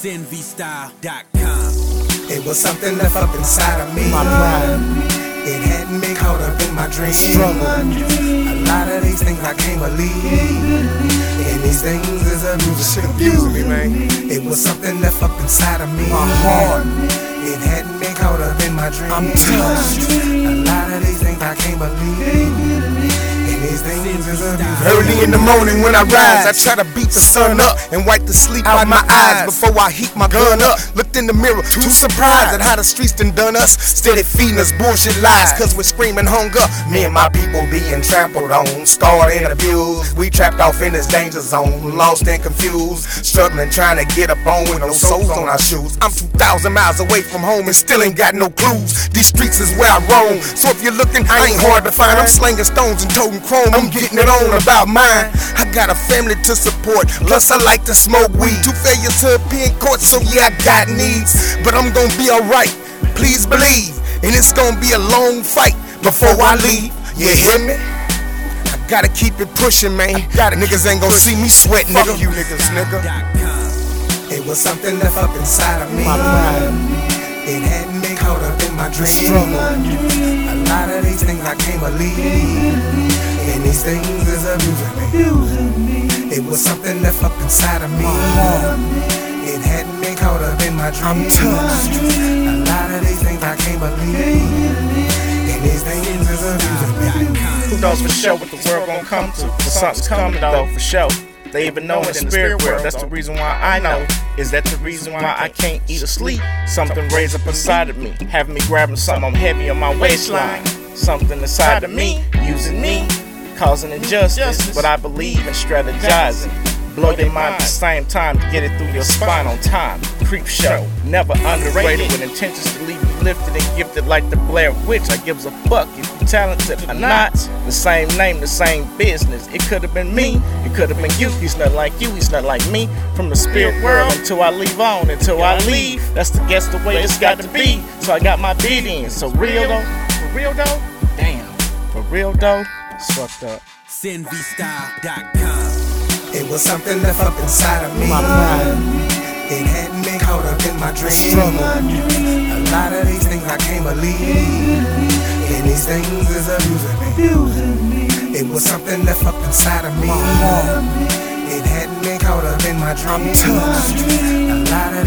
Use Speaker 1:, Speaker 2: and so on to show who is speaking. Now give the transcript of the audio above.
Speaker 1: SinVStyle.com.
Speaker 2: It was something left up inside of me.
Speaker 3: My pride.
Speaker 2: It hadn't been caught up in my dreams.
Speaker 3: Struggle.
Speaker 2: A lot of these things I can't believe. And these things is abusing, confusing me, man. It was something left up inside of me.
Speaker 3: My heart.
Speaker 2: It hadn't been caught up in my dreams.
Speaker 3: I'm touched.
Speaker 2: A lot of these things I can't believe.
Speaker 4: Early in the morning when I rise, I try to beat the sun up and wipe the sleep out my eyes before I heat my gun up. Looked in the mirror, too surprised at how the streets done done us. Steady feeding us bullshit lies, cause we're screaming hunger. Me and my people being trampled on, scarred and abused. We trapped off in this danger zone, lost and confused. Struggling, trying to get up on with no soles on our shoes. I'm 2,000 miles away from home and still ain't got no clues. These streets is where I roam, so if you're looking, I ain't hard to find. I'm slinging stones and toting chrome, I'm getting it on about mine. I got a family to support, plus I like to smoke weed. Two failures to appear in court, so yeah, I got needs. But I'm gonna be alright, please believe. And it's gonna be a long fight before I leave. You hear me? I gotta keep it pushing, man. Niggas ain't gonna see me sweat, nigga. Fuck you niggas, nigga.
Speaker 2: It was something left up inside of me.
Speaker 3: My pride.
Speaker 2: It hadn't been caught up in my dreams.
Speaker 3: Struggle.
Speaker 2: A lot of these things I can't believe. And these things is abusing me. It was something left up inside of me. It hadn't been caught up in my dreams.
Speaker 3: touched.
Speaker 2: A lot of these things I can't believe. And these things is abusing me.
Speaker 5: Who knows for sure what the world gon' come to? But something's coming though, for sure. They even know in the spirit world. That's the reason why I know. Is that the reason why I can't eat or sleep? Something raised up inside of me, having me grabbing something I'm heavy on my waistline. Something inside of me, using me, causing injustice. But I believe in strategizing. Blow your mind at the same time to get it through your spine on time. Creep show, never underrated with intentions to leave you lifted and gifted like the Blair Witch. I gives a fuck if you talented or not. The same name, the same business. It could have been me, it could have been you. He's not like you, he's not like me. From the spirit world until I leave on, until I leave. That's the guess the way it's got to be. So I got my bid in. So real though, for real though, damn, for real though, it's fucked up.
Speaker 1: SinVStyle.com.
Speaker 2: It was something left up inside of me.
Speaker 3: My pride.
Speaker 2: It hadn't been caught up in my dreams.
Speaker 3: Struggle.
Speaker 2: A lot of these things I can't believe. And these things is abusing me. It was something left up inside of me. It hadn't been caught up in my dreams. A lot of